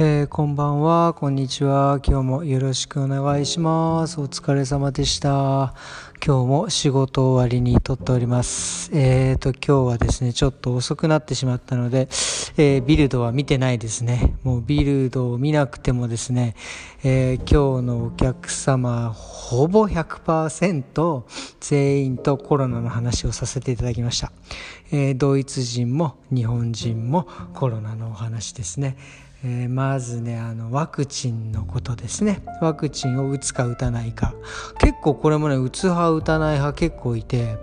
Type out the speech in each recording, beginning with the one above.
えー、こんばんは、こんにちは。今日もよろしくお願いします。お疲れ様でした。今日も仕事終わりに撮っております。えーと、今日はですね、ちょっと遅くなってしまったので、えー、ビルドは見てないですね。もうビルドを見なくてもですね、えー、今日のお客様、ほぼ100%全員とコロナの話をさせていただきました。えー、ドイツ人も日本人もコロナのお話ですね。えー、まずねあのワクチンのことですね。ワクチンを打つか打たないか。結構これもね打つ派打たない派結構いて、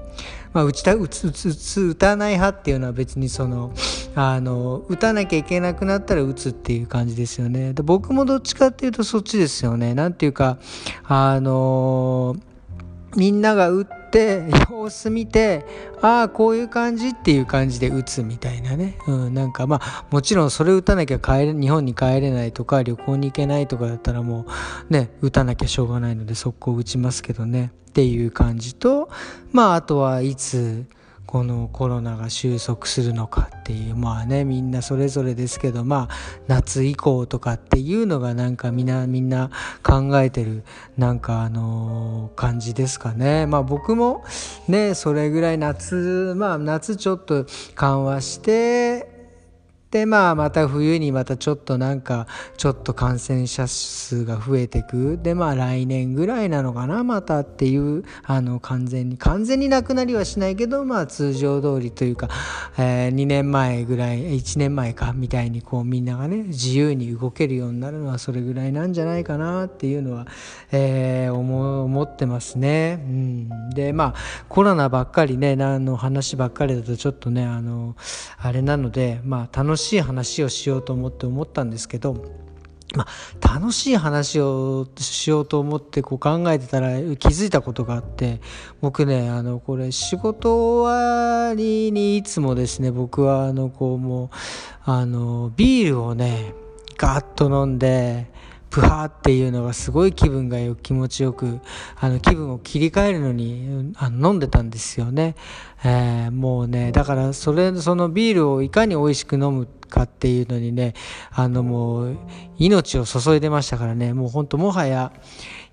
まあ、打ちた打つ打つ打つ打たない派っていうのは別にそのあの打たなきゃいけなくなったら打つっていう感じですよね。で僕もどっちかっていうとそっちですよね。なんていうかあのみんなが打ってて様子見てああこういう感じっていう感じで打つみたいなね、うん、なんかまあもちろんそれ打たなきゃ帰れ日本に帰れないとか旅行に行けないとかだったらもうね打たなきゃしょうがないので速攻打ちますけどね。っていう感じとまああとはいつこのコロナが収束するのかっていうまあねみんなそれぞれですけどまあ夏以降とかっていうのがなんかみんなみんな考えてるなんかあの感じですかね。まあ僕もねそれぐらい夏まあ夏ちょっと緩和してでまあまた冬にまたちょっとなんかちょっと感染者数が増えてく。でまあ来年ぐらいなのかなまたっていうあの完全に完全になくなりはしないけどまあ通常通りというか、えー、2年前ぐらい1年前かみたいにこうみんながね自由に動けるようになるのはそれぐらいなんじゃないかなっていうのは、えー、思ってますね、うん、でまあコロナばっかりね何の話ばっかりだとちょっとねあのあれなのでまあ楽ししい話をしようと思って思ったんですけどまあ、楽しい話をしようと思ってこう考えてたら気づいたことがあって僕ねあのこれ仕事終わりにいつもですね僕はあのこうもうあのビールをねガッと飲んでプハーっていうのがすごい気分がよ気持ちよくあの気分を切り替えるのにあの飲んでたんですよね、えー、もうねだからそれそのビールをいかに美味しく飲むかっていうのにねあのもう命を注いでましたからね。もうほんともはや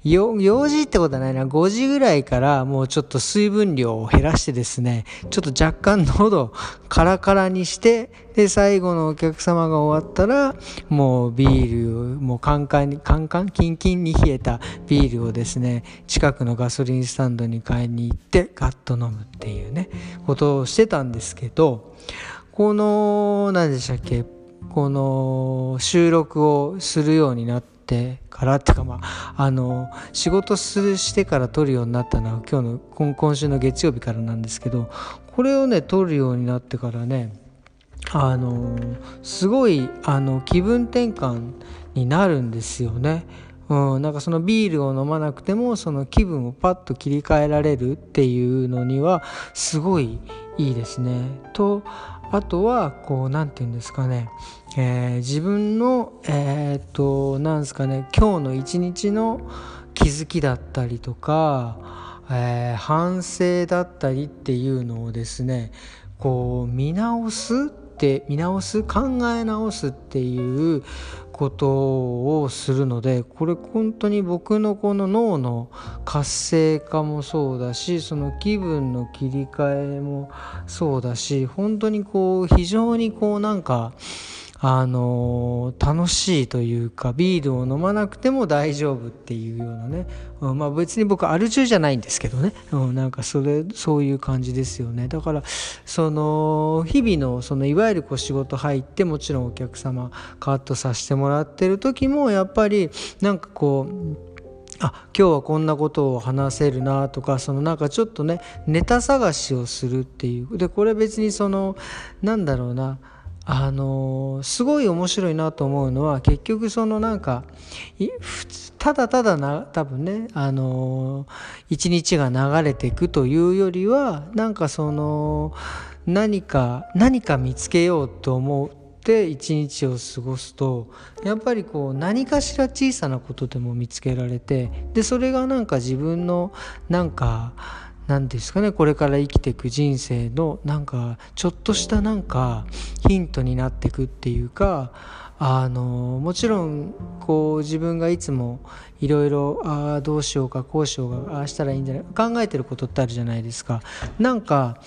4時ってことはないな、5時ぐらいからもうちょっと水分量を減らしてですね、ちょっと若干喉カラカラにして、で、最後のお客様が終わったら、もうビールを、もうカンカンに、カンカン、キンキンに冷えたビールをですね、近くのガソリンスタンドに買いに行って、ガッと飲むっていうね、ことをしてたんですけど、この、何でしたっけ、この収録をするようになって、ってからっていうかまああの仕事するしてから撮るようになったのは今日の今今週の月曜日からなんですけどこれをね撮るようになってからねあのすごいあの気分転換になるんですよね。うん、なんかそのビールを飲まなくてもその気分をパッと切り替えられるっていうのにはすごいいいですね。とあとはこう何て言うんですかね、えー、自分のえー、っとなんですかね。今日の一日の気づきだったりとか、えー、反省だったりっていうのをですねこう見直すって見直す考え直すっていうことをするのでこれ本当に僕のこの脳の活性化もそうだしその気分の切り替えもそうだし本当にこう非常にこうなんかあの楽しいというかビールを飲まなくても大丈夫っていうようなね、うん、まあ別に僕アル中じゃないんですけどね、うん、なんかそれそういう感じですよね。だからその日々のそのいわゆるこう仕事入ってもちろんお客様カットさせてもらってる時もやっぱりなんかこうあ今日はこんなことを話せるなとかそのなんかちょっとねネタ探しをするっていう。でこれ別にそのなんだろうな。あのすごい面白いなと思うのは結局そのなんかただただな多分ねあの一日が流れていくというよりはなんかその何か何か見つけようと思って一日を過ごすとやっぱりこう何かしら小さなことでも見つけられてでそれがなんか自分のなんか何ですかねこれから生きていく人生のなんかちょっとしたなんかヒントになっていくっていうかあのもちろんこう自分がいつもいろいろああどうしようかこうしようかああしたらいいんじゃない考えてることってあるじゃないですかなんか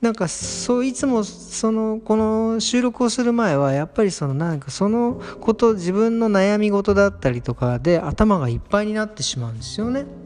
なんかそういつもそのこの収録をする前はやっぱりそのなんかそのこと自分の悩み事だったりとかで頭がいっぱいになってしまうんですよね。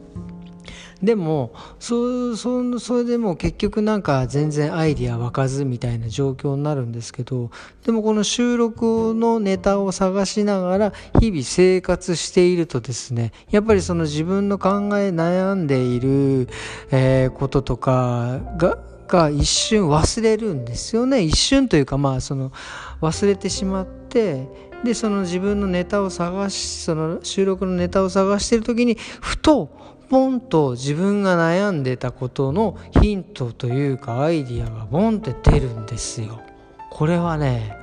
でもそそそれでも結局なんか全然アイディア湧かずみたいな状況になるんですけどでもこの収録のネタを探しながら日々生活しているとですねやっぱりその自分の考え悩んでいる、えー、こととかがが一瞬忘れるんですよね。一瞬というかまあその忘れてしまってでその自分のネタを探しその収録のネタを探してる時にふとポンと自分が悩んでたことのヒントというかアイディアがボンって出るんですよ。これはね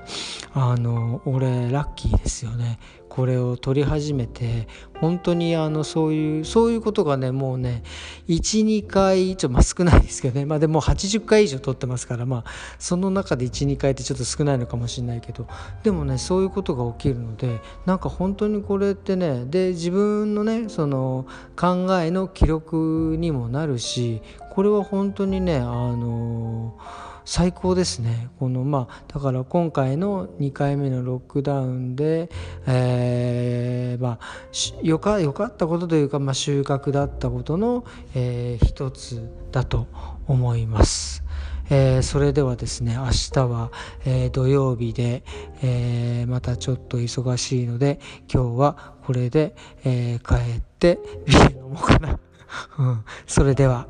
あの俺ラッキーですよね。これを撮り始めて本当にあのそういうそういうことがねもうね12回ちょっとまあ少ないですけどね。まあでも80回以上撮ってますからまあその中で12回ってちょっと少ないのかもしれないけど。でもねそういうことが起きるのでなんか本当にこれってねで自分のねその考えの記録にもなるしこれは本当にねあのー最高ですね。このまあだから今回の2回目のロックダウンで、えー、まあよかよかったことというか、まあ、収穫だったことの、えー、一つだと思います。えー、それではですね明日は、えー、土曜日で、えー、またちょっと忙しいので今日はこれで、え帰ってビール飲もうかな、うん、それでは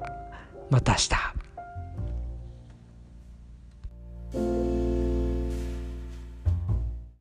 また明日。thank you.